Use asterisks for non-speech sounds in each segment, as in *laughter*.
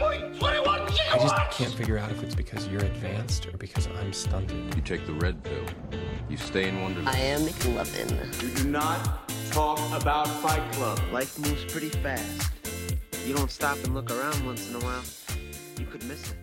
I just can't figure out if it's because you're advanced or because I'm stunted. You take the red pill. You stay in Wonderland. I am McLovin. You do not talk about Fight Club. Life moves pretty fast. You don't stop and look around once in a while, you could miss it.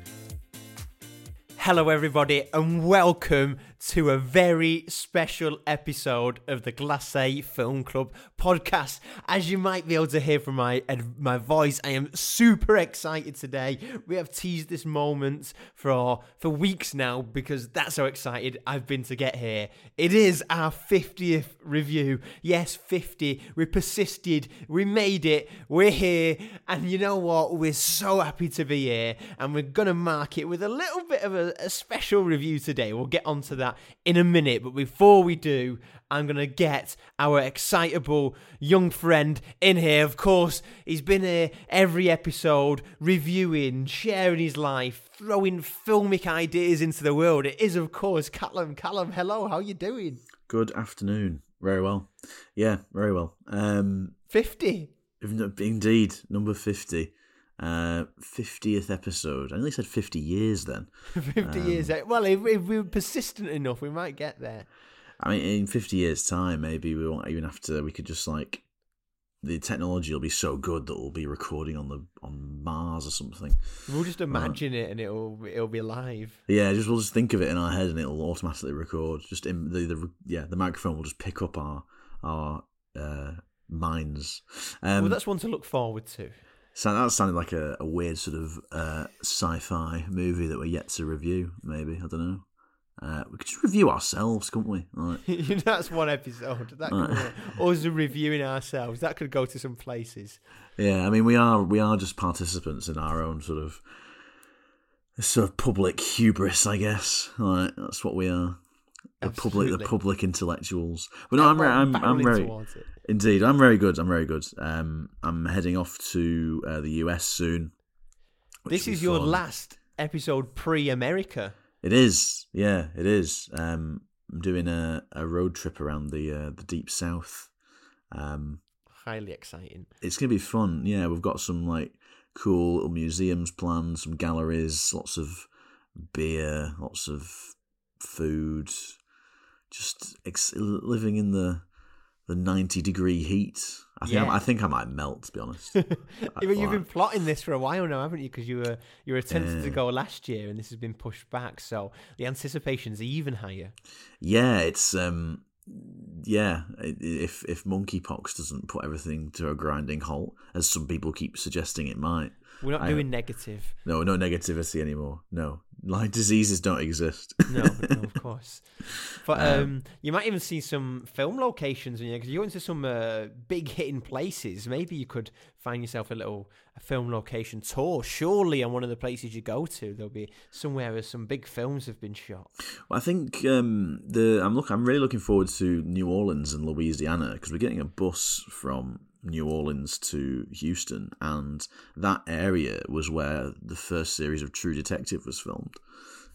Hello, everybody, and welcome to a very special episode of the Glacé Film Club podcast. As you might be able to hear from my my voice, I am super excited today. We have teased this moment for for weeks now because that's how excited I've been to get here. It is our 50th review. Yes, 50. We persisted. We made it. We're here. And you know what? We're so happy to be here. And we're going to mark it with a little bit of a, a special review today. We'll get onto that in a minute. But before we do, I'm going to get our excitable young friend in here. Of course, he's been here every episode, reviewing, sharing his life, throwing filmic ideas into the world. It is, of course, Callum. Callum, hello, how you doing? Good afternoon. Very well. Yeah, very well. Um, 50. Indeed, number 50. Uh, 50th episode. I only said 50 years then. *laughs* 50 um, years. Eh, well, if, if we are persistent enough, we might get there. I mean, in 50 years' time, maybe we won't even have to, we could just like, the technology will be so good that we'll be recording on the on Mars or something. We'll just imagine uh, it and it'll it'll be live. Yeah, just we'll just think of it in our head and it'll automatically record. Just in the, the yeah the microphone will just pick up our our uh, minds. Um, well, that's one to look forward to. So that sounded like a, a weird sort of uh, sci-fi movie that we're yet to review. Maybe I don't know. Uh, we could just review ourselves, couldn't we? Right. *laughs* That's one episode. That right. us reviewing ourselves. That could go to some places. Yeah, I mean, we are we are just participants in our own sort of sort of public hubris, I guess. Right, that's what we are. The Absolutely. public, the public intellectuals. But no, I'm, I'm, I'm, I'm very, indeed, I'm very good. I'm very good. Um, I'm heading off to uh, the US soon. This is your last episode pre-America. It is, yeah, it is. Um, I'm doing a, a road trip around the uh, the deep south. Um, Highly exciting. It's gonna be fun. Yeah, we've got some like cool little museums planned, some galleries, lots of beer, lots of food, just ex- living in the the ninety degree heat. I think yeah. I, I, think I might melt. To be honest, *laughs* you've been plotting this for a while now, haven't you? Because you were you were attempted uh, to go last year, and this has been pushed back. So the anticipation's are even higher. Yeah, it's um, yeah. If if monkeypox doesn't put everything to a grinding halt, as some people keep suggesting it might, we're not I, doing negative. No, no negativity anymore. No, like diseases don't exist. no, *laughs* no, of course. But um, um, you might even see some film locations in here because you go into some uh, big hitting places. Maybe you could find yourself a little a film location tour. Surely, on one of the places you go to, there'll be somewhere where some big films have been shot. Well, I think um, the I'm look. I'm really looking forward to New Orleans and Louisiana because we're getting a bus from New Orleans to Houston, and that area was where the first series of True Detective was filmed.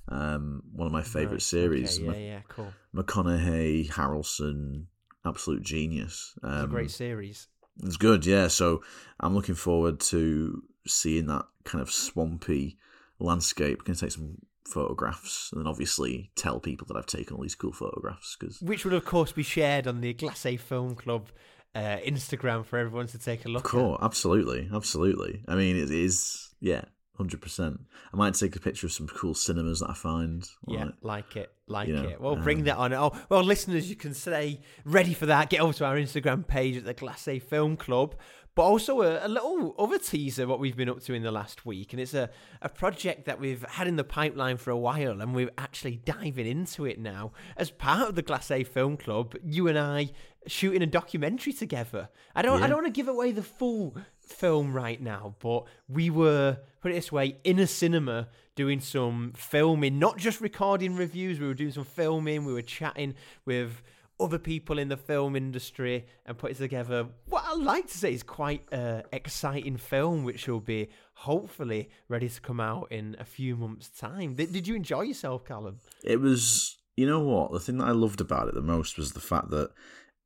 Um, one of my favorite right. series. Okay, yeah, yeah, cool. McConaughey, Harrelson, absolute genius. Um, it's a great series. It's good, yeah. So I'm looking forward to seeing that kind of swampy landscape. Going to take some photographs and then obviously tell people that I've taken all these cool photographs. Cause... Which will, of course, be shared on the Glacé Film Club uh, Instagram for everyone to take a look. Cool, at. absolutely, absolutely. I mean, it is yeah, hundred percent. I might take a picture of some cool cinemas that I find. Yeah, like, like it, like you know, it. Well, um, bring that on. Oh, well, listeners, you can stay ready for that. Get over to our Instagram page at the Glacé Film Club but also a, a, little other teaser what we've been up to in the last week and it's a, a project that we've had in the pipeline for a while and we're actually diving into it now as part of the Glacé Film Club you and I shooting a documentary together I don't yeah. I don't want to give away the full film right now but we were put it this way in a cinema doing some filming not just recording reviews we were doing some filming we were chatting with other people in the film industry and put together what I like to say is quite an exciting film, which will be hopefully ready to come out in a few months' time. Did, did you enjoy yourself, Callum? It was, you know what? The thing that I loved about it the most was the fact that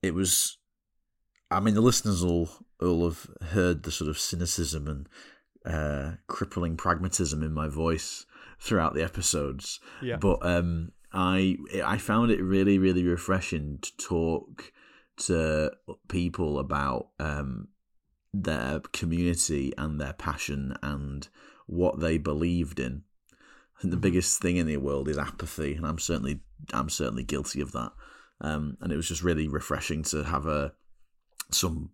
it was. I mean, the listeners all will have heard the sort of cynicism and uh, crippling pragmatism in my voice throughout the episodes. Yeah. But um, I I found it really really refreshing to talk to people about um, their community and their passion and what they believed in. I think the biggest thing in the world is apathy, and I'm certainly I'm certainly guilty of that. Um, and it was just really refreshing to have a some,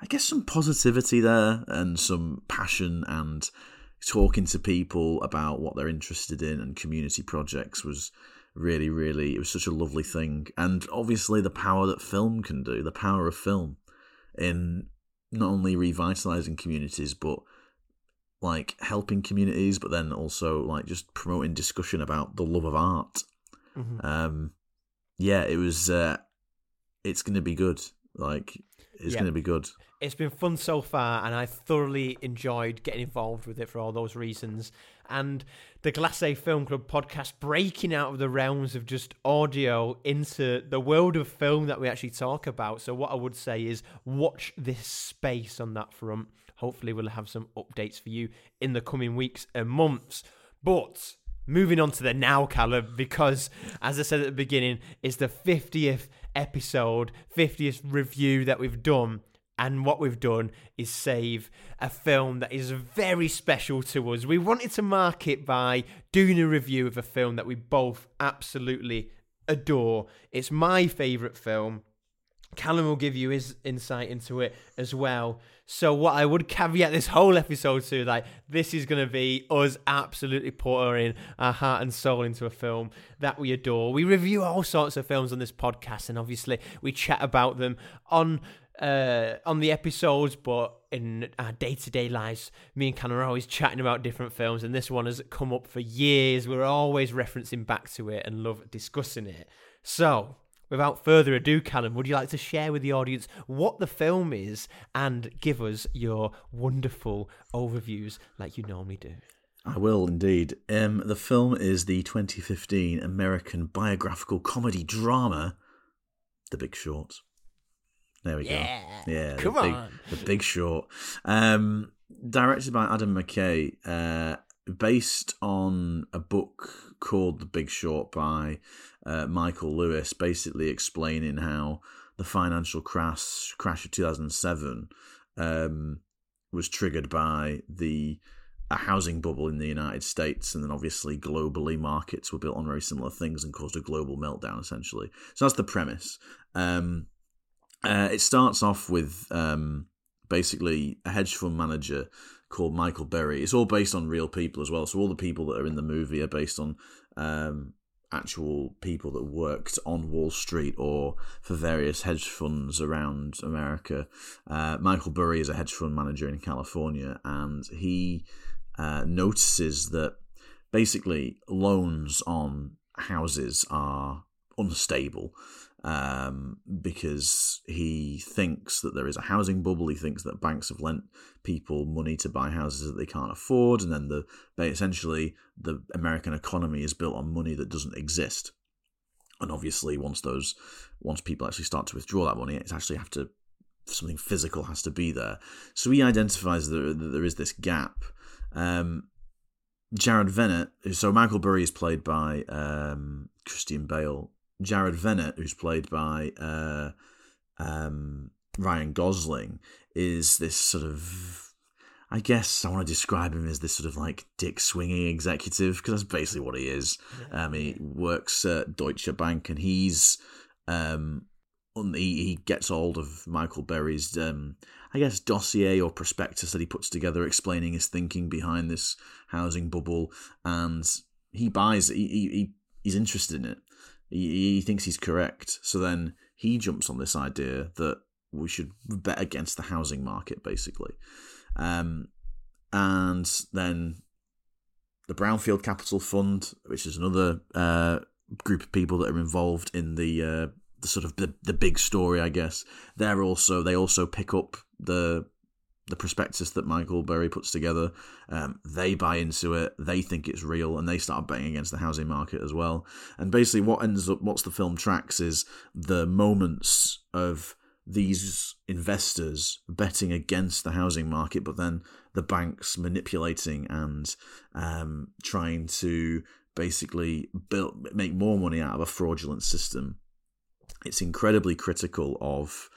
I guess, some positivity there and some passion and talking to people about what they're interested in and community projects was really really it was such a lovely thing and obviously the power that film can do the power of film in not only revitalizing communities but like helping communities but then also like just promoting discussion about the love of art Mhm. um yeah it was uh it's gonna be good like it's Yeah. gonna be good It's been fun so far, and I thoroughly enjoyed getting involved with it for all those reasons. And the Glacé Film Club podcast breaking out of the realms of just audio into the world of film that we actually talk about. So, what I would say is watch this space on that front. Hopefully, we'll have some updates for you in the coming weeks and months. But moving on to the now, Callum, because as I said at the beginning, it's the 50th episode, 50th review that we've done. And what we've done is save a film that is very special to us. We wanted to mark it by doing a review of a film that we both absolutely adore. It's my favourite film. Callum will give you his insight into it as well. So, what I would caveat this whole episode to, like, this is going to be us absolutely pouring our heart and soul into a film that we adore. We review all sorts of films on this podcast, and obviously, we chat about them on uh, on the episodes, but in our day to day lives, me and Callum are always chatting about different films, and this one has come up for years. We're always referencing back to it and love discussing it. So, without further ado, Callum, would you like to share with the audience what the film is and give us your wonderful overviews like you normally do? I will indeed. Um, the film is the 2015 American biographical comedy drama, The Big Short. There we Yeah. go. Yeah, Come the big, on. The Big Short. Um, directed by Adam McKay, uh, based on a book called The Big Short by uh, Michael Lewis, basically explaining how the financial crash crash of 2007 um, was triggered by the a housing bubble in the United States, and then obviously globally markets were built on very similar things and caused a global meltdown essentially. So that's the premise. Um, uh, it starts off with um, basically a hedge fund manager called Michael Burry. It's all based on real people as well. So all the people that are in the movie are based on um, actual people that worked on Wall Street or for various hedge funds around America. Uh, Michael Burry is a hedge fund manager in California, and he uh, notices that basically loans on houses are unstable um, because he thinks that there is a housing bubble. He thinks that banks have lent people money to buy houses that they can't afford, and then the essentially the American economy is built on money that doesn't exist. And obviously, once those once people actually start to withdraw that money, it's actually have to something physical has to be there. So he identifies that, that there is this gap. Um, Jared Vennett, so Michael Burry is played by um, Christian Bale. Jared Vennett, who's played by uh, um, Ryan Gosling, is this sort of, I guess I want to describe him as this sort of like dick swinging executive because that's basically what he is. Um, he works at Deutsche Bank and he's, um, he, he gets hold of Michael Burry's, um, I guess, dossier or prospectus that he puts together explaining his thinking behind this housing bubble and he buys, he, he, he he's interested in it he, he thinks he's correct. So then he jumps on this idea that we should bet against the housing market, basically. Um, and then the Brownfield Capital Fund, which is another uh, group of people that are involved in the uh, the sort of the, the big story, I guess. They're also they also pick up the the prospectus that Michael Burry puts together. Um, they buy into it. They think it's real, and they start betting against the housing market as well. And basically, what ends up, what's the film tracks is the moments of these investors betting against the housing market, but then the banks manipulating and um, trying to basically build make more money out of a fraudulent system. It's incredibly critical of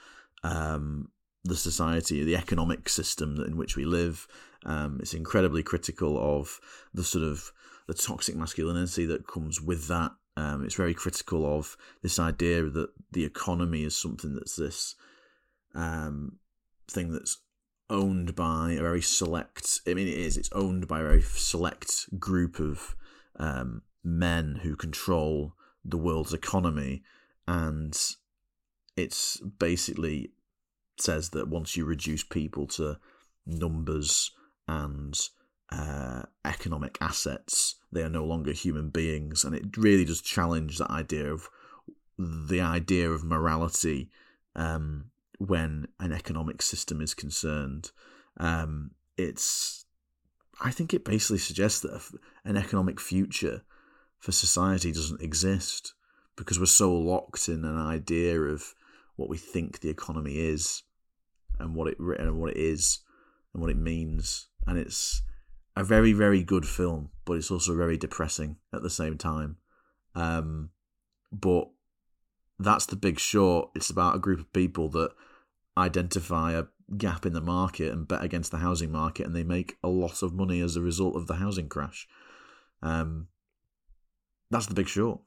um, the society, the economic system in which we live. Um, it's incredibly critical of the sort of the toxic masculinity that comes with that. Um, it's very critical of this idea that the economy is something that's this um, thing that's owned by a very select. I mean, it is. It's owned by a very select group of um, men who control the world's economy, and it's basically says that once you reduce people to numbers and uh, economic assets, they are no longer human beings, and it really does challenge that idea of the idea of morality um, when an economic system is concerned. Um, it's, I think, it basically suggests that an economic future for society doesn't exist because we're so locked in an idea of what we think the economy is and what it and what it is and what it means. And it's a very very good film but it's also very depressing at the same time. Um, but that's the big short. It's about a group of people that identify a gap in the market and bet against the housing market and they make a lot of money as a result of the housing crash. Um, that's the big short.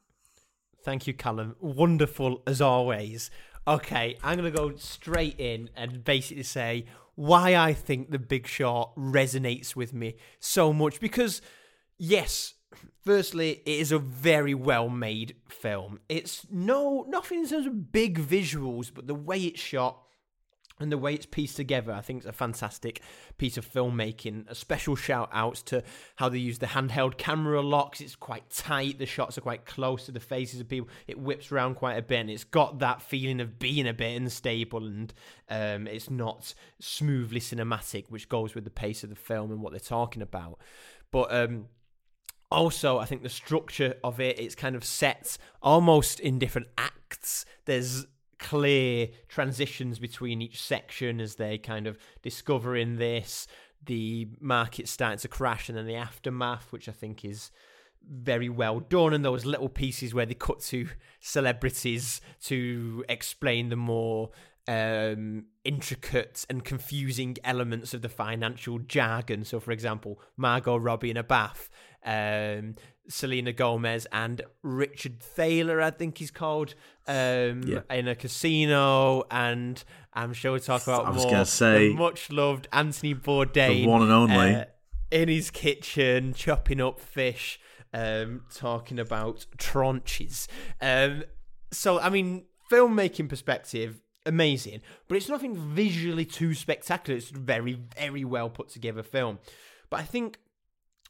Thank you, Callum. Wonderful as always. Okay, I'm going to go straight in and basically say why I think The Big Short resonates with me so much. Because, yes, firstly, it is a very well made film. It's no nothing in terms of big visuals, but the way it's shot, and the way it's pieced together, I think it's a fantastic piece of filmmaking. A special shout outs to how they use the handheld camera locks. It's quite tight. The shots are quite close to the faces of people. It whips around quite a bit, and it's got that feeling of being a bit unstable, and um, it's not smoothly cinematic, which goes with the pace of the film and what they're talking about. But um, also, I think the structure of it, it's kind of set almost in different acts. There's clear transitions between each section as they kind of discovering this the market starting to crash and then the aftermath which i think is very well done and those little pieces where they cut to celebrities to explain the more um, intricate and confusing elements of the financial jargon. So, for example, Margot Robbie in a bath, um, Selena Gomez and Richard Thaler, I think he's called, um, yeah. in a casino, and I'm sure we'll talk about I was more. Say, much loved Anthony Bourdain, the one and only, uh, in his kitchen chopping up fish, um, talking about tranches. Um, so, I mean, filmmaking perspective, amazing, but it's nothing visually too spectacular. It's very, very well put together film. But I think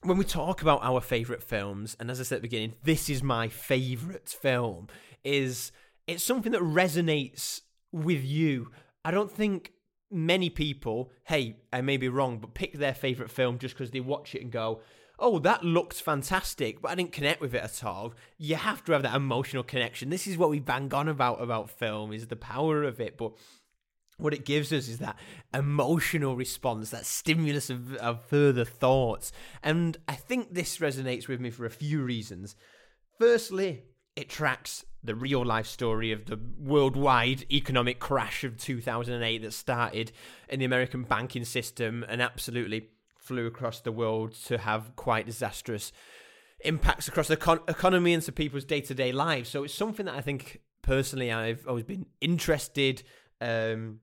when we talk about our favorite films, and as I said at the beginning, this is my favorite film, is it's something that resonates with you. I don't think many people, hey, I may be wrong, but pick their favorite film just because they watch it and go, oh, that looked fantastic, but I didn't connect with it at all. You have to have that emotional connection. This is what we bang on about about film is the power of it, but what it gives us is that emotional response, that stimulus of, of further thoughts. And I think this resonates with me for a few reasons. Firstly, it tracks the real life story of the worldwide economic crash of 2008 that started in the American banking system and absolutely flew across the world to have quite disastrous impacts across the con- economy and to people's day to day lives. So it's something that I think personally I've always been interested um,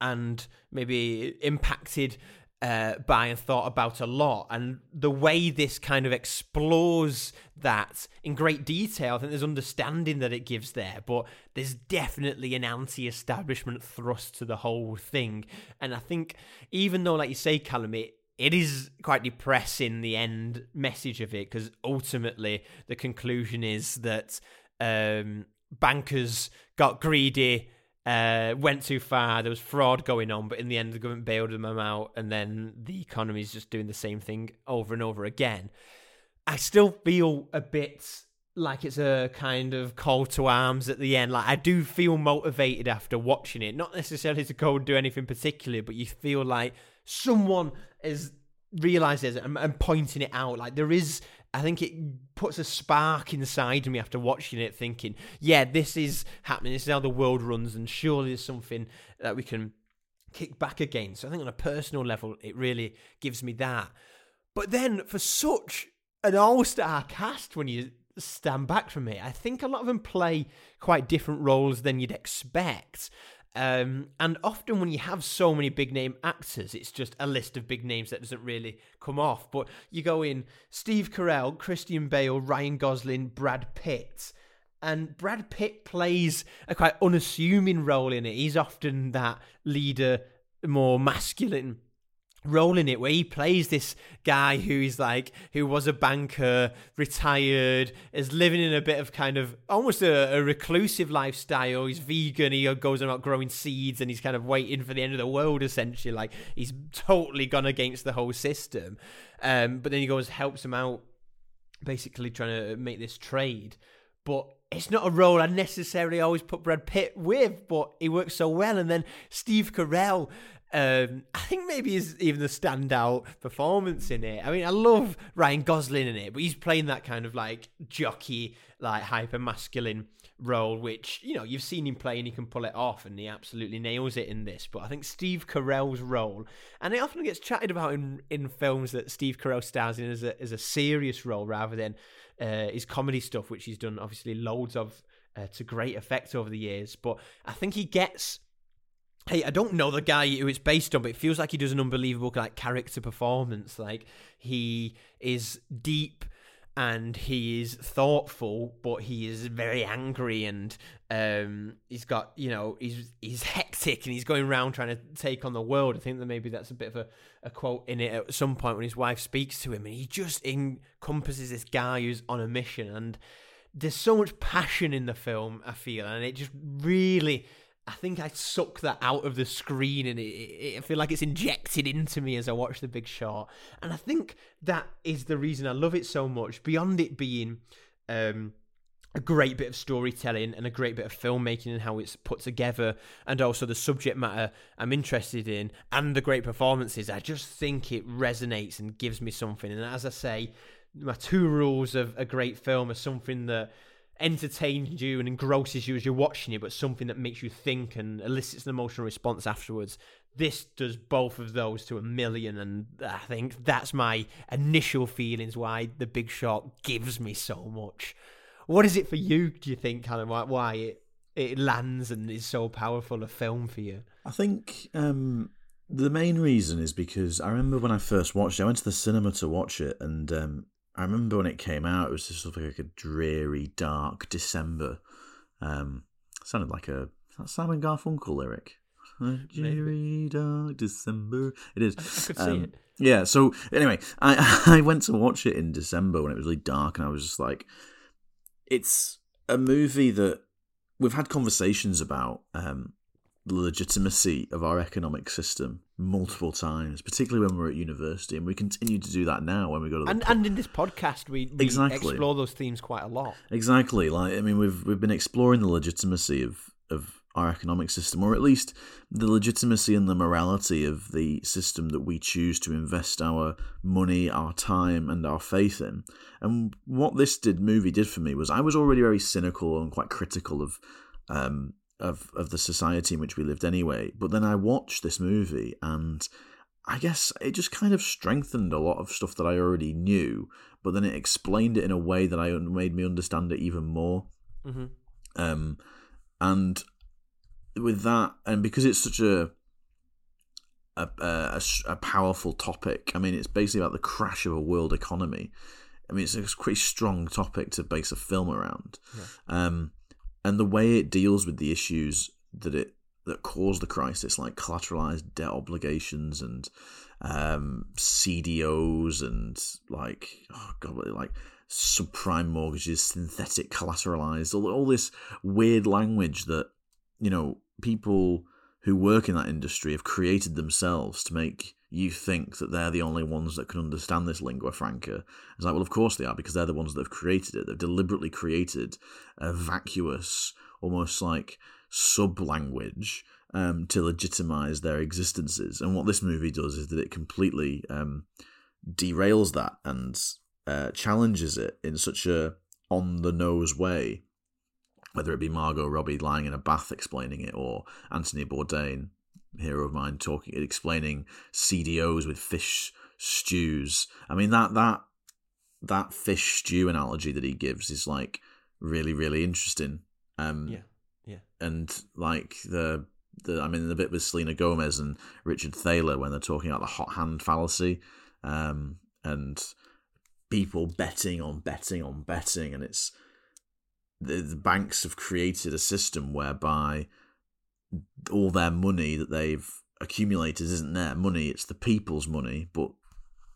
and maybe impacted uh, by and thought about a lot. And the way this kind of explores that in great detail, I think there's understanding that it gives there, but there's definitely an anti establishment thrust to the whole thing. And I think, even though, like you say, Callum, it, it is quite depressing the end message of it because ultimately the conclusion is that um, bankers got greedy uh, went too far. There was fraud going on, but in the end, the government bailed them out, and then the economy is just doing the same thing over and over again. I still feel a bit like it's a kind of call to arms at the end. Like I do feel motivated after watching it, not necessarily to go and do anything particular, but you feel like someone is realizes and, and pointing it out. Like there is, I think it puts a spark inside me after watching it, thinking, yeah, this is happening. This is how the world runs, and surely there's something that we can kick back again. So I think on a personal level, it really gives me that. But then for such an all-star cast, when you stand back from it, I think a lot of them play quite different roles than you'd expect. Um, and often when you have so many big name actors, it's just a list of big names that doesn't really come off. But you go in Steve Carell, Christian Bale, Ryan Gosling, Brad Pitt. And Brad Pitt plays a quite unassuming role in it. He's often that leader, more masculine role in it where he plays this guy who is like who was a banker retired is living in a bit of kind of almost a, a, reclusive lifestyle. He's vegan he goes about growing seeds and he's kind of waiting for the end of the world essentially. Like he's totally gone against the whole system. Um, but then he goes helps him out basically trying to make this trade. But it's not a role I necessarily always put Brad Pitt with, but he works so well. And then Steve Carell um, I think maybe is even the standout performance in it. I mean, I love Ryan Gosling in it, but he's playing that kind of like jockey, like hyper masculine role, which you know you've seen him play and he can pull it off, and he absolutely nails it in this. But I think Steve Carell's role, and it often gets chatted about in in films that Steve Carell stars in as a as a serious role rather than uh, his comedy stuff, which he's done obviously loads of. Uh, to great effect over the years, but I think he gets hey, I don't know the guy who it's based on, but it feels like he does an unbelievable like character performance. Like he is deep and he is thoughtful, but he is very angry and um, he's got you know he's he's hectic and he's going around trying to take on the world. I think that maybe that's a bit of a, a quote in it at some point when his wife speaks to him, and he just encompasses this guy who's on a mission and. There's so much passion in the film, I feel, and it just really I think I suck that out of the screen and it, it, I feel like it's injected into me as I watch The Big Short. And I think that is the reason I love it so much. Beyond it being um, a great bit of storytelling and a great bit of filmmaking and how it's put together, and also the subject matter I'm interested in, and the great performances, I just think it resonates and gives me something. And as I say, my two rules of a great film are something that entertains you and engrosses you as you're watching it, but something that makes you think and elicits an emotional response afterwards. This does both of those to a million, and I think that's my initial feelings why The Big Short gives me so much. What is it for you? Do you think, kind of why, why it it lands and is so powerful a film for you? I think um, the main reason is because I remember when I first watched it, I went to the cinema to watch it, and um, I remember when it came out, it was just sort of like a dreary, dark December. Um, sounded like a Simon Garfunkel lyric. A dreary, dark December. It is. I could see um, it. Yeah. So anyway, I *laughs* I went to watch it in December when it was really dark, and I was just like, it's a movie that we've had conversations about. Um, the legitimacy of our economic system multiple times, particularly when we're at university, and we continue to do that now when we go to the and, and in this podcast we, we exactly. explore those themes quite a lot. Exactly, like I mean, we've we've been exploring the legitimacy of of our economic system, or at least the legitimacy and the morality of the system that we choose to invest our money, our time, and our faith in. And what this did movie did for me was I was already very cynical and quite critical of um, of of the society in which we lived anyway. But then I watched this movie and I guess it just kind of strengthened a lot of stuff that I already knew, but then it explained it in a way that I made me understand it even more. Mm-hmm. Um, and with that, and because it's such a a, a a, powerful topic, I mean, it's basically about the crash of a world economy. I mean, it's a pretty strong topic to base a film around. Yeah. Um, and the way it deals with the issues that it that caused the crisis, like collateralized debt obligations and um, CDOs and like oh god, like subprime mortgages, synthetic collateralized, all, all this weird language that you know people who work in that industry have created themselves to make you think that they're the only ones that can understand this lingua franca. It's like, well, of course they are, because they're the ones that have created it. They've deliberately created a vacuous almost like sub language um, to legitimize their existences. And what this movie does is that it completely um, derails that and uh, challenges it in such a on the nose way. Whether it be Margot Robbie lying in a bath explaining it, or Anthony Bourdain, hero of mine, talking explaining CDOs with fish stews. I mean that that that fish stew analogy that he gives is like really really interesting. Um, Yeah, yeah. and like the the I mean the bit with Selena Gomez and Richard Thaler when they're talking about the hot hand fallacy, um, and people betting on betting on betting, and it's the, the banks have created a system whereby all their money that they've accumulated isn't their money; it's the people's money, but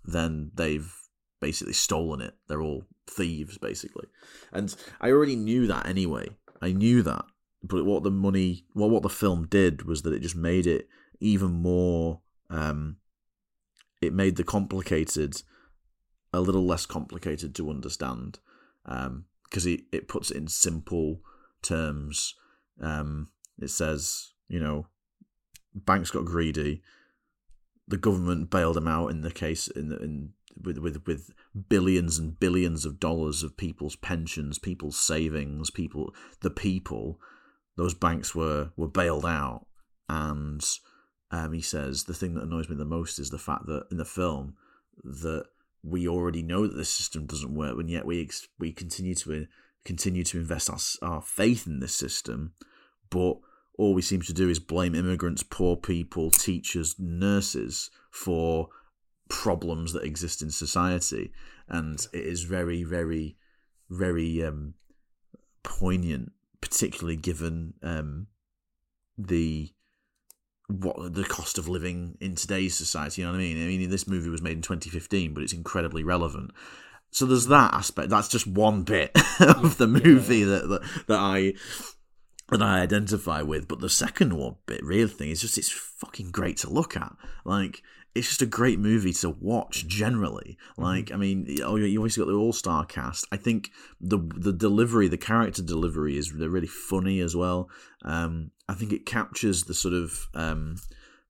then they've basically stolen it. They're all thieves, basically. And I already knew that anyway. I knew that. But what the money, well, what the film did was that it just made it even more. Um, it made the complicated a little less complicated to understand because it, it puts it in simple terms. Um, it says, you know, banks got greedy. The government bailed them out in the case in, in with with with billions and billions of dollars of people's pensions, people's savings, people the people. Those banks were were bailed out, and um, he says the thing that annoys me the most is the fact that in the film that we already know that the system doesn't work, and yet we ex- we continue to continue to invest our our faith in this system, but all we seem to do is blame immigrants, poor people, teachers, nurses for problems that exist in society, and it is very, very, very um, poignant, particularly given um, the what the cost of living in today's society. You know what I mean? I mean, this movie was made in 2015, but it's incredibly relevant. So there's that aspect. That's just one bit *laughs* of the movie that, that that I that I identify with. But the second one bit, real thing, is just it's fucking great to look at. Like it's just a great movie to watch generally. Like, I mean, oh, you always got the all star cast. I think the the delivery, the character delivery, is really funny as well. Um, I think it captures the sort of um,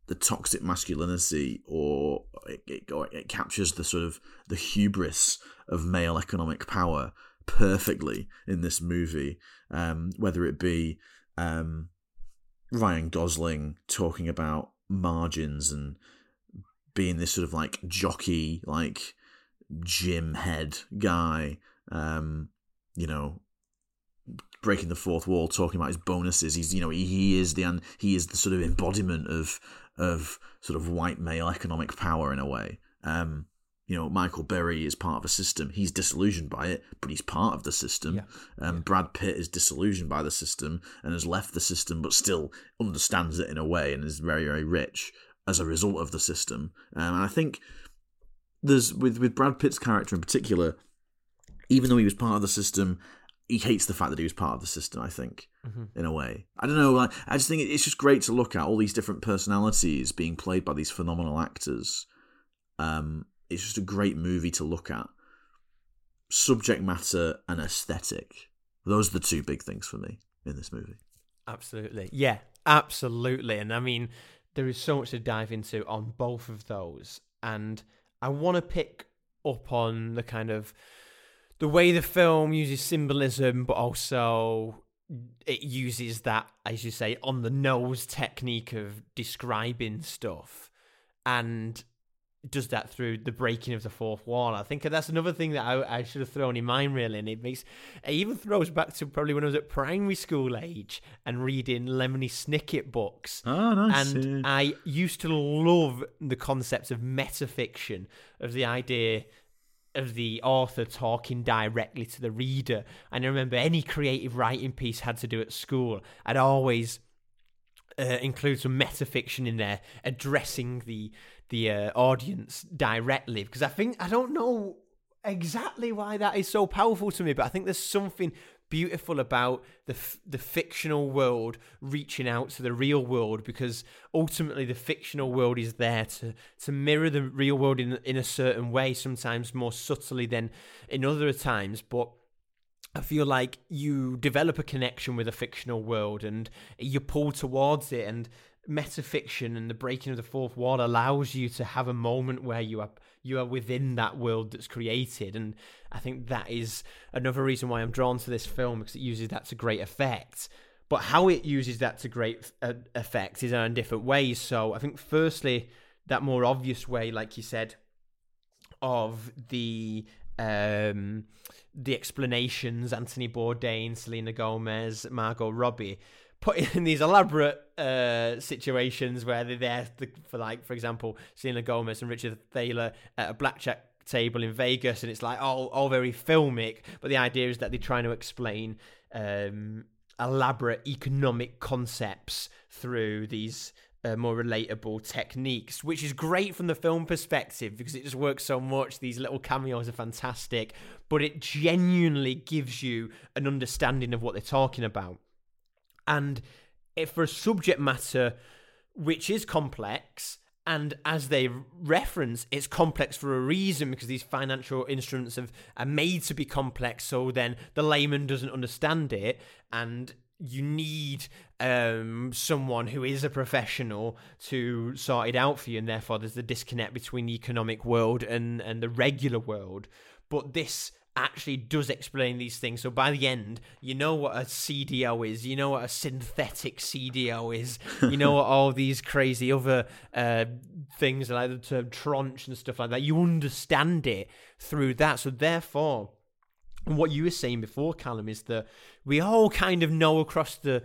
the toxic masculinity, or it, it, or it captures the sort of the hubris of male economic power perfectly in this movie. Um, whether it be um, Ryan Gosling talking about margins and being this sort of like jockey, like gym head guy, um, you know, breaking the fourth wall, talking about his bonuses. He's, you know, he, he is the he is the sort of embodiment of of sort of white male economic power in a way. Um, you know, Michael Burry is part of a system. He's disillusioned by it, but he's part of the system. Yeah. Um, Yeah. Brad Pitt is disillusioned by the system and has left the system, but still understands it in a way and is very, very rich as a result of the system. Um, and I think there's with with Brad Pitt's character in particular, even though he was part of the system, he hates the fact that he was part of the system. I think in a way. I don't know. Like, I just think it's just great to look at all these different personalities being played by these phenomenal actors. Um, it's just a great movie to look at. Subject matter and aesthetic. Those are the two big things for me in this movie. Absolutely. Yeah, absolutely. And I mean, there is so much to dive into on both of those. And I want to pick up on the kind of the way the film uses symbolism, but also it uses that, as you say, on the nose technique of describing stuff. And does that through the breaking of the fourth wall. I think that's another thing that I, I should have thrown in mind really, and it makes it even throws back to probably when I was at primary school age and reading Lemony Snicket books. Oh, nice. And I used to love the concept of metafiction, of the idea of the author talking directly to the reader. And I remember any creative writing piece had to do at school. I'd always uh, include some metafiction in there, addressing the the uh, audience directly. Because I think I don't know exactly why that is so powerful to me, but I think there's something beautiful about the f- the fictional world reaching out to the real world because ultimately the fictional world is there to to mirror the real world in in a certain way sometimes more subtly than in other times but I feel like you develop a connection with a fictional world and you pull towards it and metafiction and the breaking of the fourth wall allows you to have a moment where you are you are within that world that's created. And I think that is another reason why I'm drawn to this film because it uses that to great effect. But how it uses that to great uh, effect is in different ways. So I think firstly that more obvious way like you said of the um, the explanations Anthony Bourdain, Selena Gomez, Margot Robbie put in these elaborate uh, situations where they're there for like for example Selena Gomez and Richard Thaler at a blackjack table in Vegas and it's like all all very filmic but the idea is that they're trying to explain um, elaborate economic concepts through these uh, more relatable techniques, which is great from the film perspective because it just works so much. These little cameos are fantastic, but it genuinely gives you an understanding of what they're talking about. And if for a subject matter which is complex, and as they reference, it's complex for a reason because these financial instruments have, are made to be complex, so then the layman doesn't understand it, and you need um, someone who is a professional to sort it out for you, and therefore there's the disconnect between the economic world and, and the regular world. But this actually does explain these things. So by the end, you know what a CDO is, you know what a synthetic CDO is, you know what all these crazy other uh, things like the term tranche and stuff like that. You understand it through that. So therefore, what you were saying before, Callum, is that we all kind of know across the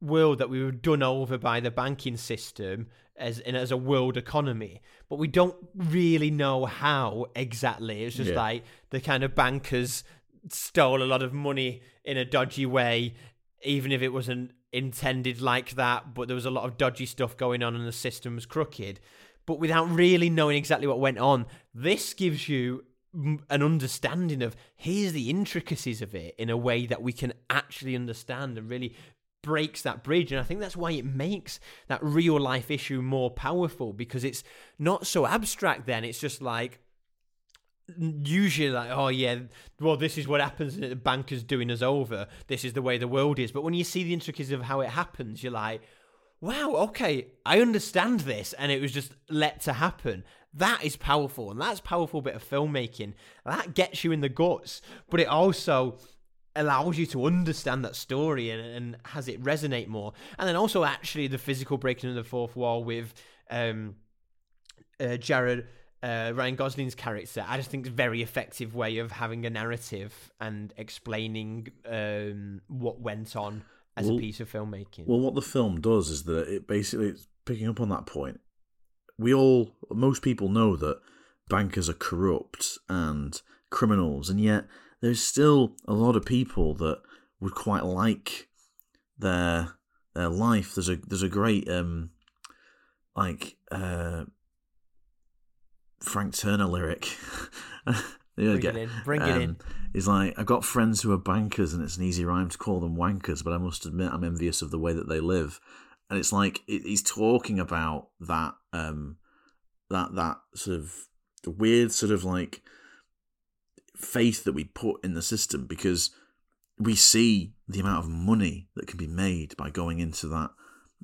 world that we were done over by the banking system as in as a world economy, but we don't really know how exactly. It's just yeah. like the kind of bankers stole a lot of money in a dodgy way, even if it wasn't intended like that. But there was a lot of dodgy stuff going on, and the system was crooked. But without really knowing exactly what went on, this gives you an understanding of here's the intricacies of it in a way that we can actually understand and really breaks that bridge and i think that's why it makes that real life issue more powerful because it's not so abstract then it's just like usually like oh yeah well this is what happens and the banker's doing us over. This is the way the world is. But when you see the intricacies of how it happens you're like wow okay i understand this. And it was just let to happen. That is powerful. And that's powerful bit of filmmaking. That gets you in the guts. But it also allows you to understand that story and, and has it resonate more. And then also actually the physical breaking of the fourth wall with um, uh, Jared uh, Ryan Gosling's character, I just think it's a very effective way of having a narrative and explaining um, what went on as well, a piece of filmmaking. Well, what the film does is that it basically, it's picking up on that point, we all, most people know that bankers are corrupt and criminals, and yet there's still a lot of people that would quite like their their life. There's a there's a great um like uh Frank Turner lyric. *laughs* Bring get, it in. Bring um, it in. He's like, I've got friends who are bankers, and it's an easy rhyme to call them wankers, but I must admit I'm envious of the way that they live. And it's like he's talking about that, um, that that sort of the weird sort of like faith that we put in the system because we see the amount of money that can be made by going into that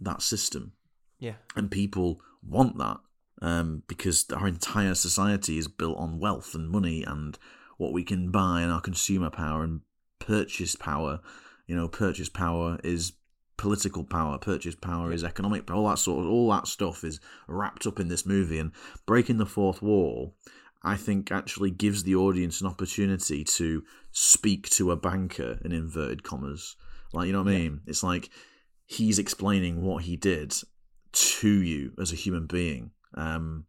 that system. Yeah. And people want that um, because our entire society is built on wealth and money and what we can buy and our consumer power and purchase power. You know, purchase power is political power, purchase power is economic power. All that sort of all that stuff is wrapped up in this movie and breaking the fourth wall I think actually gives the audience an opportunity to speak to a banker in inverted commas. Like, you know what I mean? It's like he's explaining what he did to you as a human being. Um,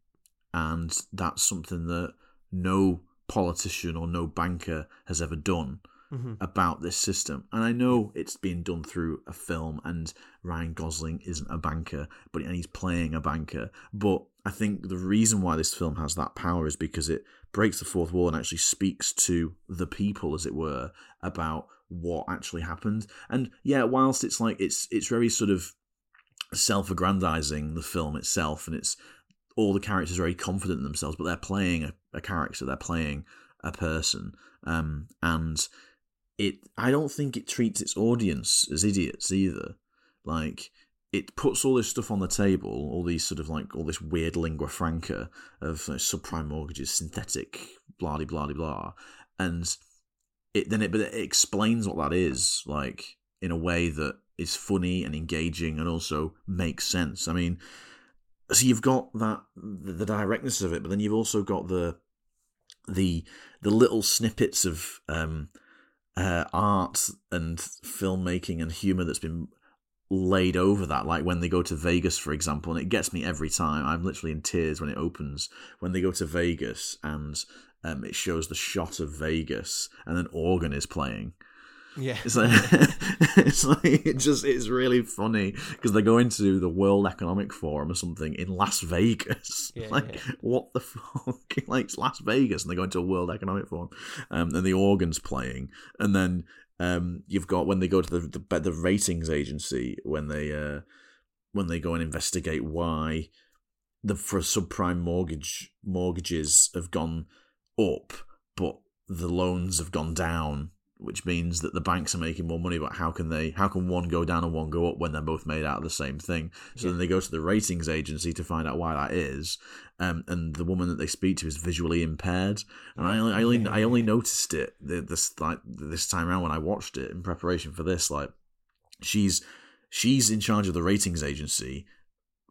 and that's something that no politician or no banker has ever done mm-hmm. about this system. And I know it's being done through a film, and Ryan Gosling isn't a banker, but and he's playing a banker. But I think the reason why this film has that power is because it breaks the fourth wall and actually speaks to the people, as it were, about what actually happened. And yeah, whilst it's like it's it's very sort of self-aggrandizing the film itself, and it's all the characters are very confident in themselves, but they're playing a, a character, they're playing a person, um, and it I don't think it treats its audience as idiots either. Like it puts all this stuff on the table, all these sort of like all this weird lingua franca of like, subprime mortgages, synthetic, blah blah blah blah, and it then it but it explains what that is like in a way that is funny and engaging and also makes sense. I mean, so you've got that the, directness of it, but then you've also got the the the little snippets of um, uh, art and filmmaking and humor that's been laid over that like when they go to vegas for example and it gets me every time. I'm literally in tears when it opens. When they go to vegas and um, it shows the shot of vegas and an organ is playing Yeah. it's like *laughs* it's like it just it's really funny because they go into the World Economic Forum or something in Las Vegas. *laughs* Yeah, like yeah. what the *laughs* fuck? like it's Las Vegas, and they go into a World Economic Forum, um, and the organs playing, and then um, you've got when they go to the the, the ratings agency when they uh, when they go and investigate why the for subprime mortgage mortgages have gone up, but the loans have gone down, which means that the banks are making more money. But how can they? How can one go down and one go up when they're both made out of the same thing? So then they go to the ratings agency to find out why that is. Um, and the woman that they speak to is visually impaired, and I only, I only, I only noticed it this like this time around when I watched it in preparation for this. Like, she's she's in charge of the ratings agency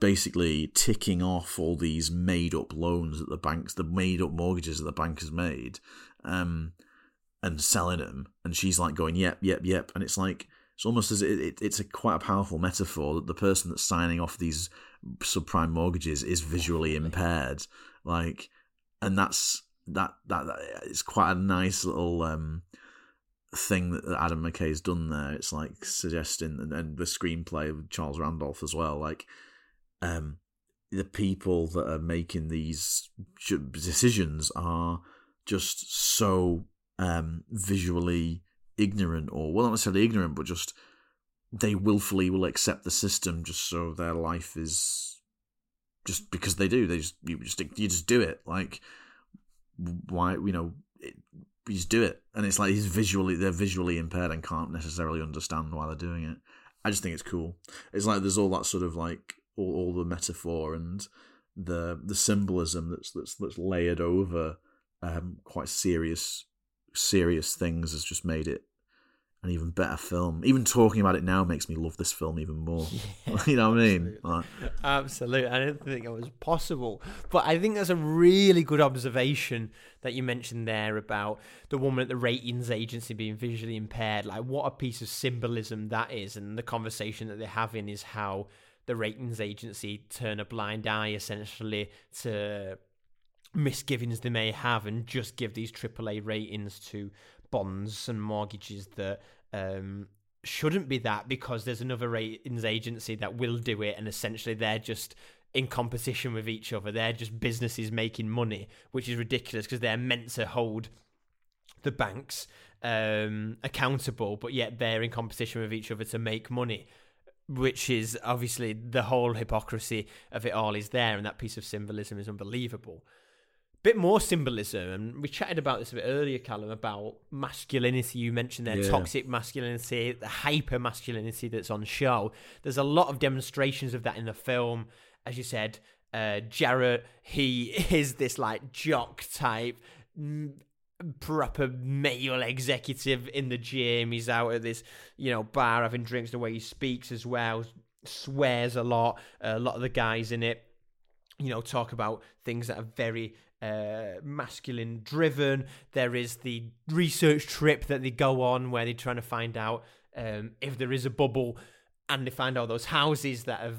basically ticking off all these made up loans that the banks, the made up mortgages that the bank has made, um, and selling them. And she's like going, yep, yep, yep. And it's like, it's almost as it, it, it's a quite a powerful metaphor that the person that's signing off these subprime mortgages is visually impaired. Like, and that's that that, that it's quite a nice little um thing that Adam McKay's done there. It's like suggesting, and, and the screenplay of Charles Randolph as well. Like, um, the people that are making these decisions are just so um visually ignorant, or well, not necessarily ignorant, but just they willfully will accept the system just so their life is just because they do. They just you just you just do it. Like why you know it, you just do it, and it's like he's visually they're visually impaired and can't necessarily understand why they're doing it. I just think it's cool. It's like there's all that sort of like all, all the metaphor and the the symbolism that's that's that's layered over um, quite serious serious things has just made it an even better film. Even talking about it now makes me love this film even more. *laughs* *laughs* you know what I mean? Like, Absolutely. I didn't think it was possible. But I think that's a really good observation that you mentioned there about the woman at the ratings agency being visually impaired. Like, what a piece of symbolism that is. And the conversation that they're having is how the ratings agency turn a blind eye essentially to misgivings they may have and just give these AAA ratings to bonds and mortgages that um, shouldn't be that because there's another ratings agency that will do it and essentially they're just in competition with each other. They're just businesses making money, which is ridiculous because they're meant to hold the banks um, accountable, but yet they're in competition with each other to make money. Which is obviously the whole hypocrisy of it all is there, and that piece of symbolism is unbelievable bit more symbolism, and we chatted about this a bit earlier, Callum, about masculinity. You mentioned there Yeah. toxic masculinity, the hyper masculinity that's on show. There's a lot of demonstrations of that in the film. As you said, uh, Jared, he *laughs* is this like jock type. mm, Proper male executive in the gym. He's out at this, you know, bar having drinks. The way he speaks as well, swears a lot. a lot of the guys in it you know, talk about things that are very uh, masculine driven. There is the research trip that they go on where they're trying to find out um, if there is a bubble, and they find all those houses that have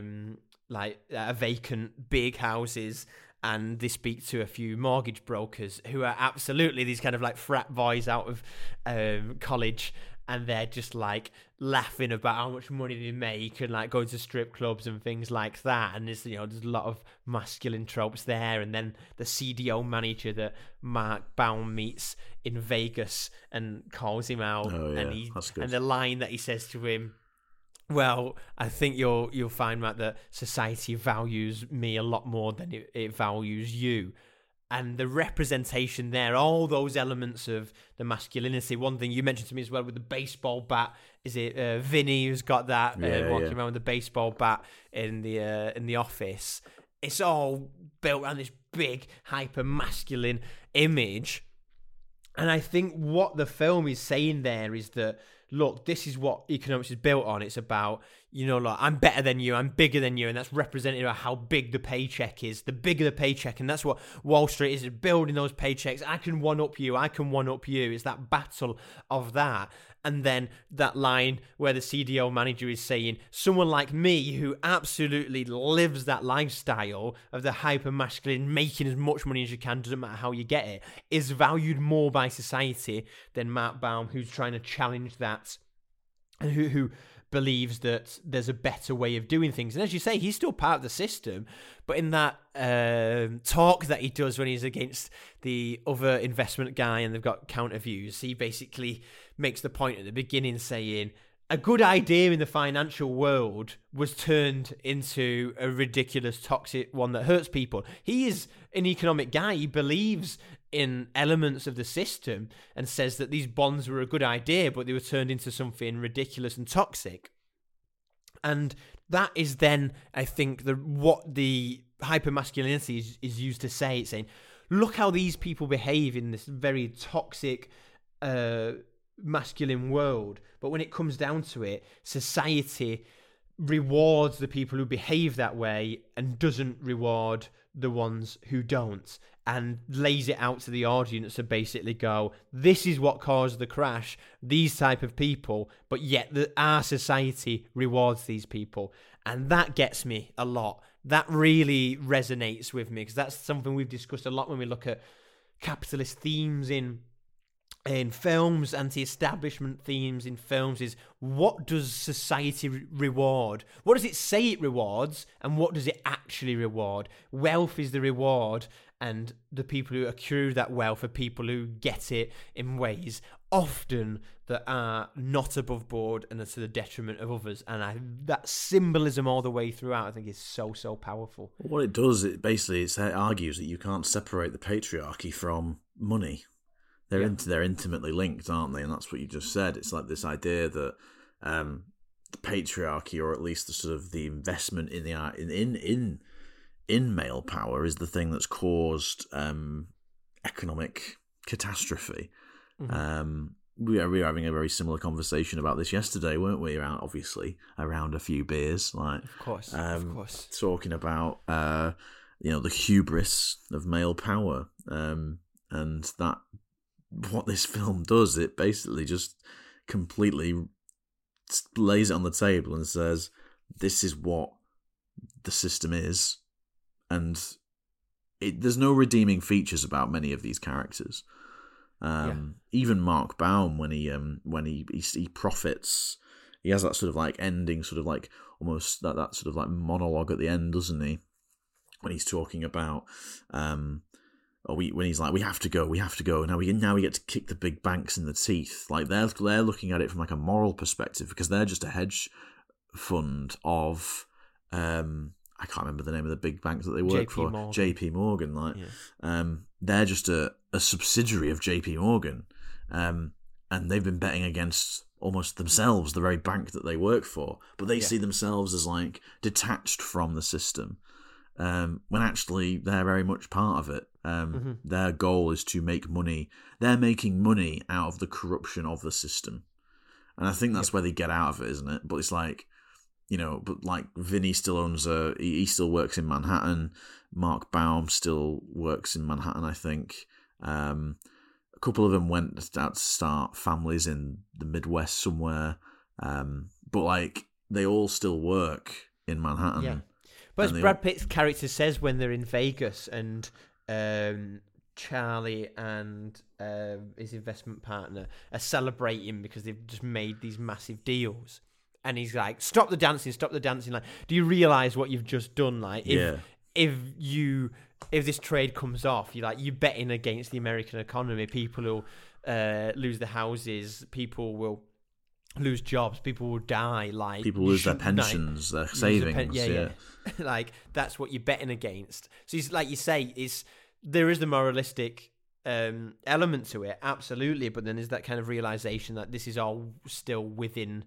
um, like vacant, big houses. And they speak to a few mortgage brokers who are absolutely these kind of like frat boys out of um, college, and they're just like laughing about how much money they make and like going to strip clubs and things like that. And there's you know there's a lot of masculine tropes there. And then the CDO manager that Mark Baum meets in Vegas and calls him out, Oh, yeah, and he and the line that he says to him. Well, I think you'll you'll find Matt that society values me a lot more than it, it values you. And the representation there, all those elements of the masculinity. One thing you mentioned to me as well with the baseball bat is it uh, Vinny who's got that uh, walking yeah. around with the baseball bat in the uh, in the office. It's all built around this big hyper masculine image. And I think what the film is saying there is that look, this is what economics is built on. It's about, you know, like I'm better than you, I'm bigger than you, and that's represented by how big the paycheck is. The bigger the paycheck, and that's what Wall Street is building those paychecks. I can one up you, I can one up you. It's that battle of that. And then that line where the CDO manager is saying, someone like me who absolutely lives that lifestyle of the hyper masculine, making as much money as you can, doesn't matter how you get it, is valued more by society than Mark Baum, who's trying to challenge that and who, who believes that there's a better way of doing things. And as you say, he's still part of the system, but in that um, talk that he does when he's against the other investment guy and they've got counter views, he basically makes the point at the beginning saying, a good idea in the financial world was turned into a ridiculous, toxic one that hurts people. He is an economic guy. He believes in elements of the system and says that these bonds were a good idea, but they were turned into something ridiculous and toxic. And that is then, I think, the what the hypermasculinity is, is used to say. It's saying, look how these people behave in this very toxic, uh, masculine world. But when it comes down to it, society rewards the people who behave that way and doesn't reward the ones who don't and lays it out to the audience to basically go this is what caused the crash these type of people but yet the, our society rewards these people and that gets me a lot that really resonates with me because that's something we've discussed a lot when we look at capitalist themes in in films, anti-establishment themes in films is what does society re- reward? What does it say it rewards, and what does it actually reward? Wealth is the reward, and the people who accrue that wealth are people who get it in ways often that are not above board and are to the detriment of others. And I, that symbolism all the way throughout, I think, is so so powerful. What it does, it basically it argues that you can't separate the patriarchy from money. They're Yeah. int- they're intimately linked, aren't they? And that's what you just said. It's like this idea that um, the patriarchy, or at least the sort of the investment in the art in in in, in male power, is the thing that's caused um, economic catastrophe. Um, we are, we were having a very similar conversation about this yesterday, weren't we? Around obviously around a few beers, like Of course, um, of course. talking about uh, you know the hubris of male power, um, and that what this film does, it basically just completely lays it on the table and says, "This is what the system is," and it, there's no redeeming features about many of these characters. Um, Even Mark Baum, when he um, when he, he he profits, he has that sort of like ending, sort of like almost that, that sort of like monologue at the end, doesn't he? When he's talking about um, or we, when he's like, we have to go, we have to go. Now we now we get to kick the big banks in the teeth. Like they're they're looking at it from like a moral perspective because they're just a hedge fund of um I can't remember the name of the big banks that they work JP for. Morgan. J.P. Morgan, like Yeah. um, they're just a, a subsidiary of J.P. Morgan, um, and they've been betting against almost themselves, the very bank that they work for. But they Yeah. see themselves as like detached from the system, um, when actually they're very much part of it. Um, Mm-hmm. Their goal is to make money. They're making money out of the corruption of the system, and I think that's where they get out of it, isn't it? But it's like you know, but like Vinny still owns a, he, still works in Manhattan. Mark Baum still works in Manhattan, I think. Um, a couple of them went out to start families in the Midwest somewhere. Um, but like they all still work in Manhattan. Yeah. But as Brad all- Pitt's character says when they're in Vegas and um, Charlie and um his investment partner are celebrating because they've just made these massive deals. And he's like, "Stop the dancing! Stop the dancing!" Like, do you realize what you've just done? Like, if Yeah. if you if this trade comes off, you're like you're betting against the American economy. People will uh, lose their houses. People will lose jobs. People will die. Like People lose their shouldn't- like, pensions, their savings. pen- yeah, yeah. *laughs* like that's what you're betting against. So it's like you say, it's there is the moralistic um, element to it, absolutely. But then there's that kind of realization that this is all still within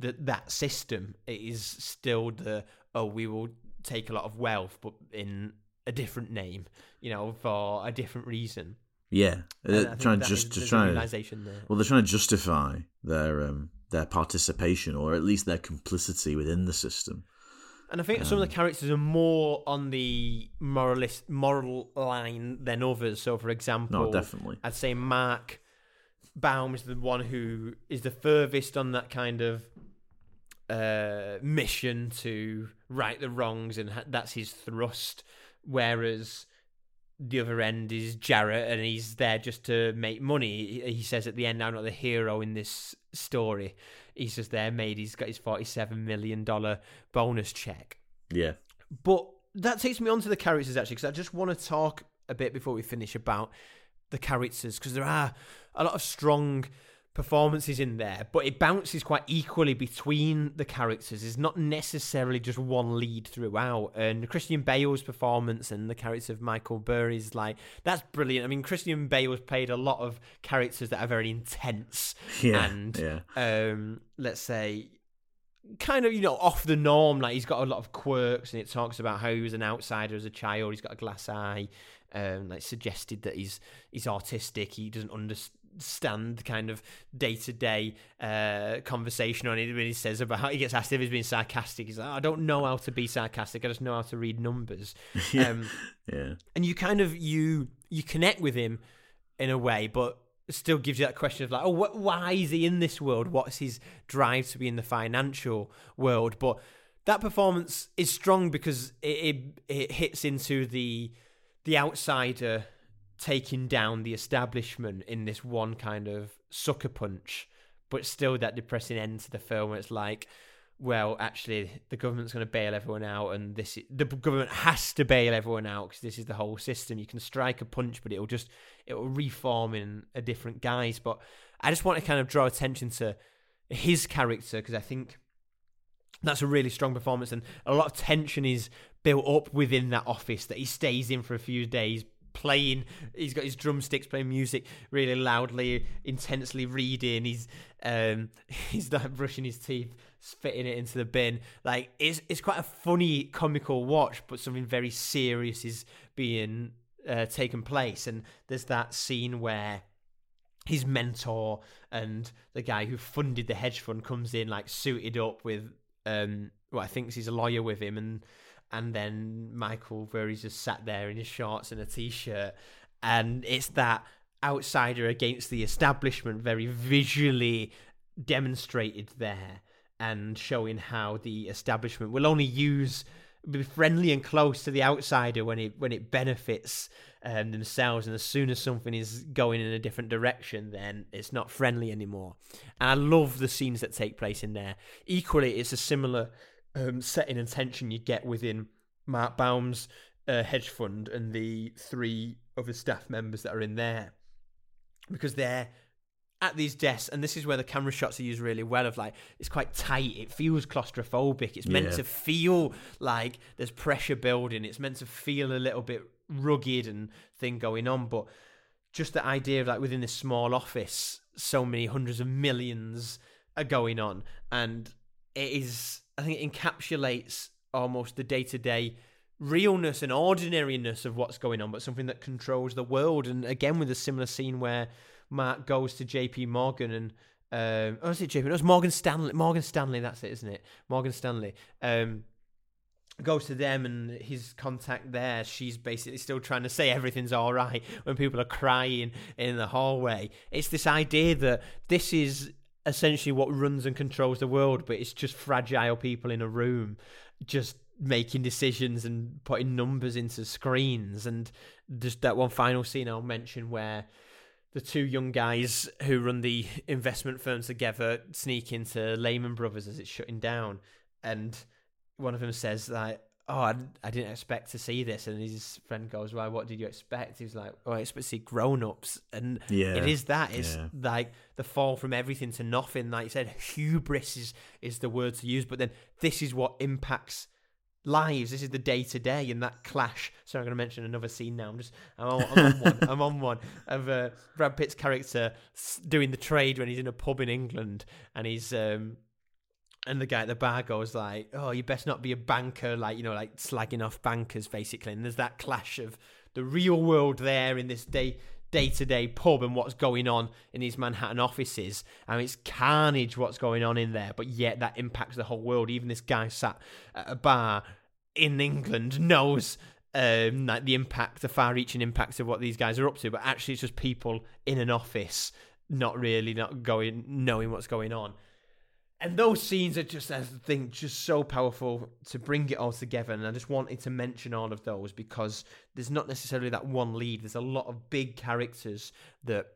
the, that system. is still the oh, we will take a lot of wealth, but in a different name, you know, for a different reason. Yeah, uh, trying that just to try. realization there. Well, they're trying to justify their um, their participation, or at least their complicity within the system. And I think some of Um, the characters are more on the moralist moral line than others. So, for example, No, definitely. I'd say Mark Baum is the one who is the furthest on that kind of uh, mission to right the wrongs, and ha- that's his thrust. Whereas the other end is Jared, and he's there just to make money. He he says at the end, "I'm not the hero in this story." He's just there, made. He's got his forty-seven million dollar bonus check. Yeah, But that takes me on to the characters actually, because I just want to talk a bit before we finish about the characters, because there are a lot of strong performances in there, but it bounces quite equally between the characters. It's not necessarily just one lead throughout. And Christian Bale's performance and the character of Michael Burry is like that's brilliant. I mean, Christian Bale's played a lot of characters that are very intense *laughs* yeah, and yeah. um, let's say, kind of, you know, off the norm. Like he's got a lot of quirks, and it talks about how he was an outsider as a child. He's got a glass eye. Um, like suggested that he's he's autistic. He doesn't understand the kind of day to day conversation on it when he says about how he gets asked if he's being sarcastic. He's like, I don't know how to be sarcastic. I just know how to read numbers. *laughs* Yeah. Um, yeah. and you kind of you you connect with him in a way, but still gives you that question of like, oh, wh- why is he in this world? What's his drive to be in the financial world? But that performance is strong because it it, it hits into the the outsider taking down the establishment in this one kind of sucker punch, but still that depressing end to the film where it's like, well, actually, the government's going to bail everyone out, and this the government has to bail everyone out because this is the whole system. You can strike a punch, but it'll just it will reform in a different guise. But I just want to kind of draw attention to his character because I think that's a really strong performance, and a lot of tension is built up within that office that he stays in for a few days playing he's got his drumsticks playing music really loudly intensely reading he's um *laughs* he's like brushing his teeth spitting it into the bin. Like it's it's quite a funny comical watch but something very serious is being uh, taken place. And there's that scene where his mentor and the guy who funded the hedge fund comes in like suited up with um what I think he's a lawyer with him and and then Michael Burry's just sat there in his shorts and a t-shirt. And it's that outsider against the establishment very visually demonstrated there and showing how the establishment will only use be friendly and close to the outsider when it when it benefits um, themselves. And as soon as something is going in a different direction then it's not friendly anymore. And i love the scenes that take place in there. Equally it's a similar um, setting and tension you get within mark baum's uh, hedge fund and the three other staff members that are in there because they're at these desks, and this is where the camera shots are used really well. Of like, it's quite tight. It feels claustrophobic. It's meant Yeah. to feel like there's pressure building. It's meant to feel a little bit rugged and thing going on. But just the idea of like within this small office, so many hundreds of millions are going on, and it is. I think it encapsulates almost the day to day realness and ordinariness of what's going on, but something that controls the world. And again, with a similar scene where Mark goes to JP Morgan and um, oh, is it JP? No, it's Morgan Stanley. Morgan Stanley, that's it, isn't it? Morgan Stanley. Um, goes to them and his contact there she's basically still trying to say everything's all right when people are crying in the hallway it's this idea that this is essentially what runs and controls the world but it's just fragile people in a room just making decisions and putting numbers into screens. And just that one final scene I'll mention where the two young guys who run the investment firm together sneak into Lehman Brothers as it's shutting down, and one of them says like, "Oh, I, I didn't expect to see this," and his friend goes, "Why? What did you expect?" He's like, "Oh, I expect to see grown-ups," and Yeah, it is that. It's yeah. like the fall from everything to nothing. Like you said, hubris is is the word to use, but then this is what impacts lives. This is the day to day, and that clash. So I'm going to mention another scene now. I'm just, I'm on, I'm on one. I'm on one of uh, Brad Pitt's character doing the trade when he's in a pub in England, and he's. Um, and the guy at the bar goes like, "Oh, you best not be a banker," like you know, like slagging off bankers, basically. And there's that clash of the real world there in this day day to day pub and what's going on in these Manhattan offices. I mean, it's carnage what's going on in there, but yet that impacts the whole world. Even this guy sat at a bar in England knows um, like the impact, the far-reaching impact of what these guys are up to. But actually, it's just people in an office, not really not going, knowing what's going on. And those scenes are just, I think, just so powerful to bring it all together. And I just wanted to mention all of those because there's not necessarily that one lead. There's a lot of big characters that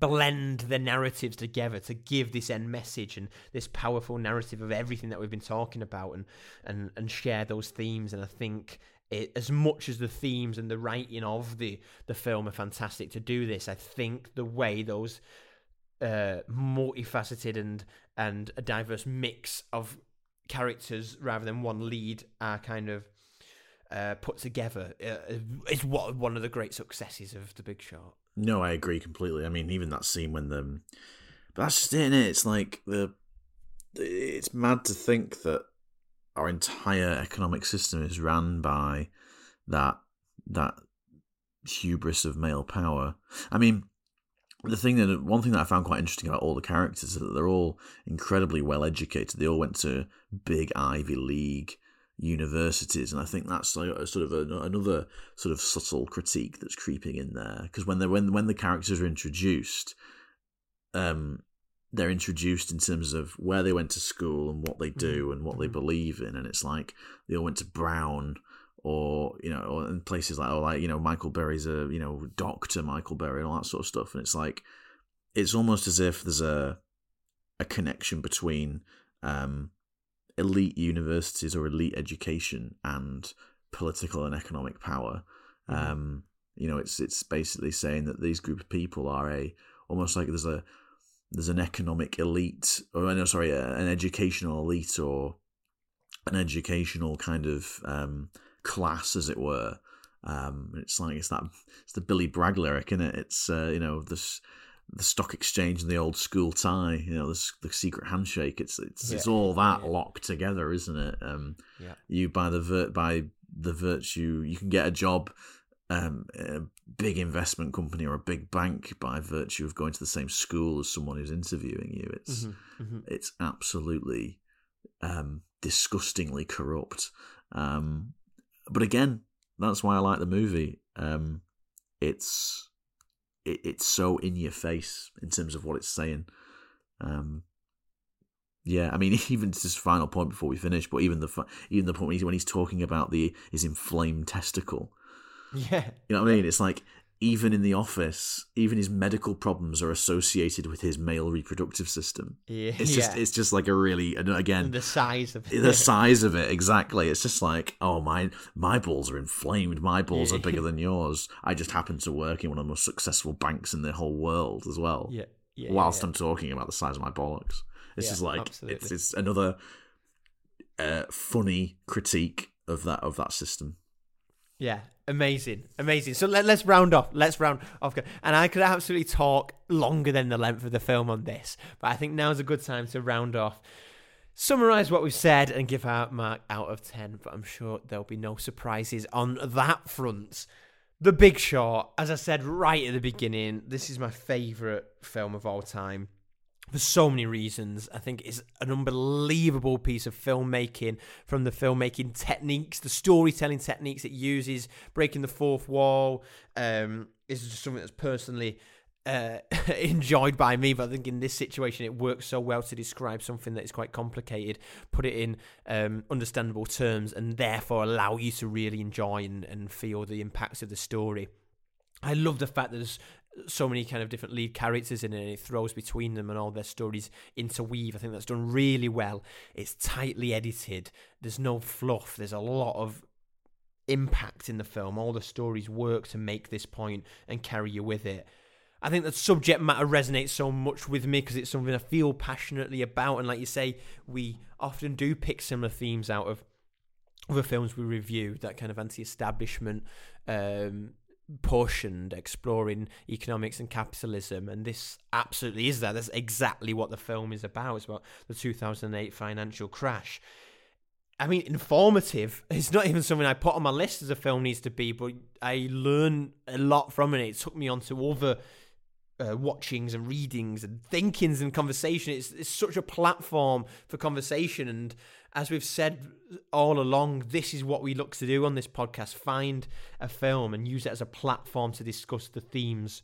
blend the narratives together to give this end message and this powerful narrative of everything that we've been talking about and and and share those themes and I think it, as much as the themes and the writing of the the film are fantastic to do this I think the way those uh, multifaceted and and a diverse mix of characters rather than one lead are kind of uh, put together uh, is what one of the great successes of The Big Short. No, I agree completely. I mean, even that scene when the, but that's just it, it. It's like the, it's mad to think that our entire economic system is ran by that that hubris of male power. I mean, the thing that one thing that I found quite interesting about all the characters is that they're all incredibly well educated. They all went to big Ivy League universities, and I think that's like a, sort of a, another sort of subtle critique that's creeping in there. Because when they when when the characters are introduced, um, they're introduced in terms of where they went to school and what they do and what they believe in, and it's like they all went to Brown or you know, or in places like, or like you know, Michael Burry's a you know Doctor Michael Berry and all that sort of stuff, and it's like it's almost as if there's a a connection between um, elite universities or elite education and political and economic power. Um, you know, it's it's basically saying that these group of people are a almost like there's a there's an economic elite or no, sorry, an educational elite or an educational kind of um, class, as it were. Um, it's like it's that it's the Billy Bragg lyric, isn't it? It's uh, you know this the stock exchange and the old school tie, you know, the, the secret handshake. It's it's yeah. it's all that yeah. locked together, isn't it? Um, yeah. You by the vir- by the virtue, you can get a job, um, a big investment company or a big bank by virtue of going to the same school as someone who's interviewing you. It's mm-hmm. Mm-hmm. it's absolutely um, disgustingly corrupt. Um, but again, that's why I like the movie. Um, it's it, it's so in your face in terms of what it's saying. Um, yeah, I mean, *laughs* even to this final point before we finish, but even the even the point when he's, when he's talking about the his inflamed testicle. *laughs* Yeah, you know what I mean. It's like even in the office, even his medical problems are associated with his male reproductive system. Yeah, it's just yeah. it's just like a really again the size of it. the size of it exactly. It's just like oh my my balls are inflamed. My balls Yeah. are bigger *laughs* than yours. I just happen to work in one of the most successful banks in the whole world as well. Yeah, yeah. whilst. I'm talking about the size of my bollocks, it's just like absolutely. it's it's another uh, funny critique of that of that system. Yeah, amazing, amazing. So let, let's round off. Let's round off. And I could absolutely talk longer than the length of the film on this, but I think now's a good time to round off, summarize what we've said, and give our mark out of 10. But I'm sure there'll be no surprises on that front. The Big Short, as I said right at the beginning, this is my favourite film of all time for so many reasons. I think it's an unbelievable piece of filmmaking from the filmmaking techniques, the storytelling techniques it uses, breaking the fourth wall. Um, is just something that's personally uh, *laughs* enjoyed by me, but I think in this situation it works so well to describe something that is quite complicated, put it in um, understandable terms, and therefore allow you to really enjoy and, and feel the impacts of the story. I love the fact that there's so many kind of different lead characters in it and it throws between them and all their stories interweave. I think that's done really well. It's tightly edited. There's no fluff. There's a lot of impact in the film. All the stories work to make this point and carry you with it. I think the subject matter resonates so much with me because it's something I feel passionately about. And like you say, we often do pick similar themes out of other films we review, that kind of anti-establishment um, and exploring economics and capitalism, and this absolutely is that. That's exactly what the film is about. It's about the 2008 financial crash. I mean, informative. It's not even something I put on my list as a film needs to be, but I learn a lot from it. It took me on to other uh, watchings and readings and thinkings and conversation. It's, it's such a platform for conversation. And as we've said all along, this is what we look to do on this podcast find a film and use it as a platform to discuss the themes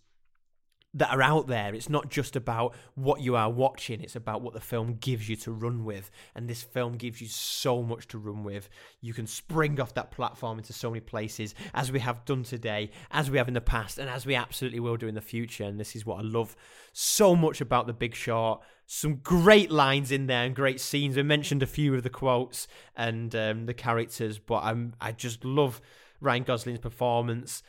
that are out there. It's not just about what you are watching, it's about what the film gives you to run with. And this film gives you so much to run with. You can spring off that platform into so many places, as we have done today, as we have in the past, and as we absolutely will do in the future. And this is what I love so much about The Big Short. Some great lines in there and great scenes. We mentioned a few of the quotes and um, the characters, but I'm I just love Ryan Gosling's performance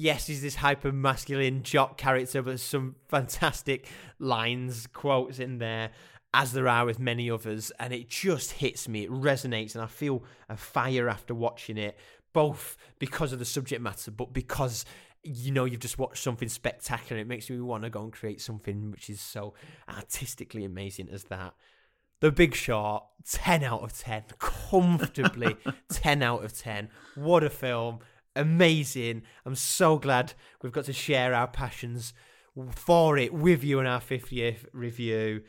yes, he's this hyper masculine jock character, but there's some fantastic lines, quotes in there, as there are with many others, and it just hits me. It resonates, and I feel a fire after watching it, both because of the subject matter, but because you know you've just watched something spectacular. It makes me want to go and create something which is so artistically amazing as that. The Big Short, 10 out of 10, comfortably *laughs* 10 out of 10. What a film amazing. I'm so glad we've got to share our passions for it with you in our 50th review.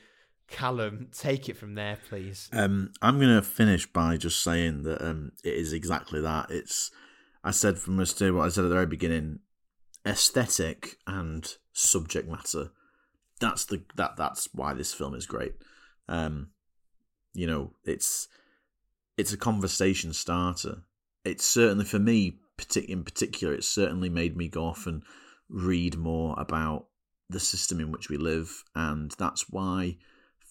Callum, take it from there, please. Um, I'm going to finish by just saying that um, it is exactly that. It's, I said from the start, what I said at the very beginning, aesthetic and subject matter. That's the that that's why this film is great. Um, you know, it's it's a conversation starter. It's certainly for me in particular, it certainly made me go off and read more about the system in which we live, and that's why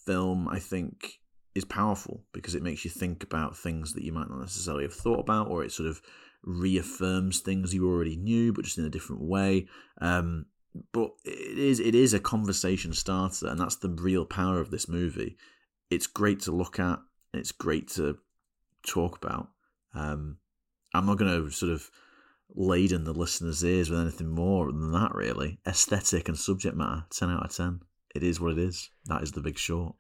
film, I think, is powerful because it makes you think about things that you might not necessarily have thought about, or it sort of reaffirms things you already knew, but just in a different way. Um, but it is it is a conversation starter, and that's the real power of this movie. It's great to look at. It's great to talk about. Um, I'm not going to sort of laden the listener's ears with anything more than that, really. Aesthetic and subject matter, 10 out of 10. It is what it is. That is the big short.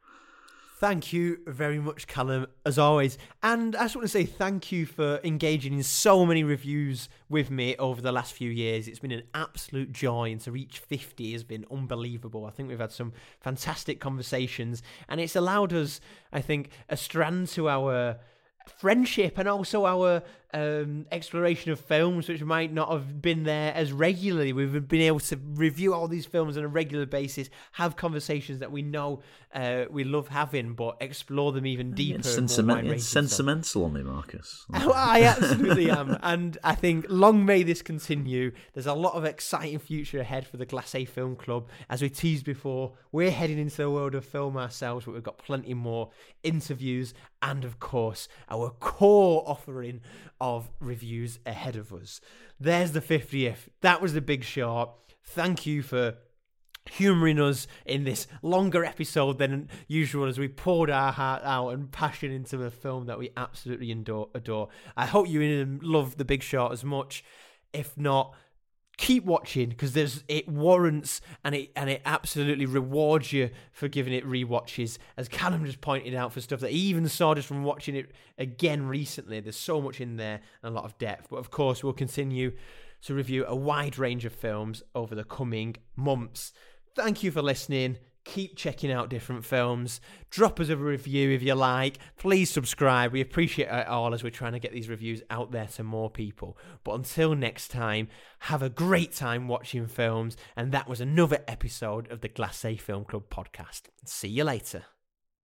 Thank you very much, Callum, as always. And I just want to say thank you for engaging in so many reviews with me over the last few years. It's been an absolute joy, and to reach 50 has been unbelievable. I think we've had some fantastic conversations, and it's allowed us, I think, a strand to our friendship and also our um, exploration of films, which might not have been there as regularly. We've been able to review all these films on a regular basis, have conversations that we know uh, we love having, but explore them even deeper. It's, it's sentimental on me, Marcus. *laughs* I absolutely am. And I think long may this continue. There's a lot of exciting future ahead for the Glacé Film Club. As we teased before, we're heading into the world of film ourselves, but we've got plenty more interviews and, of course, our core offering of reviews ahead of us. There's the 50th. That was the big short. Thank you for humouring us in this longer episode than usual as we poured our heart out and passion into a film that we absolutely adore. adore. I hope you love The Big Short as much. If not, keep watching because there's it warrants and it and it absolutely rewards you for giving it re-watches. As Callum just pointed out for stuff that he even saw just from watching it again recently there's so much in there and a lot of depth. But of course we'll continue to review a wide range of films over the coming months. Thank you for listening keep checking out different films. Drop us a review if you like. Please subscribe. We appreciate it all as we're trying to get these reviews out there to more people. But until next time, have a great time watching films. And that was another episode of the Glacé Film Club podcast. See you later.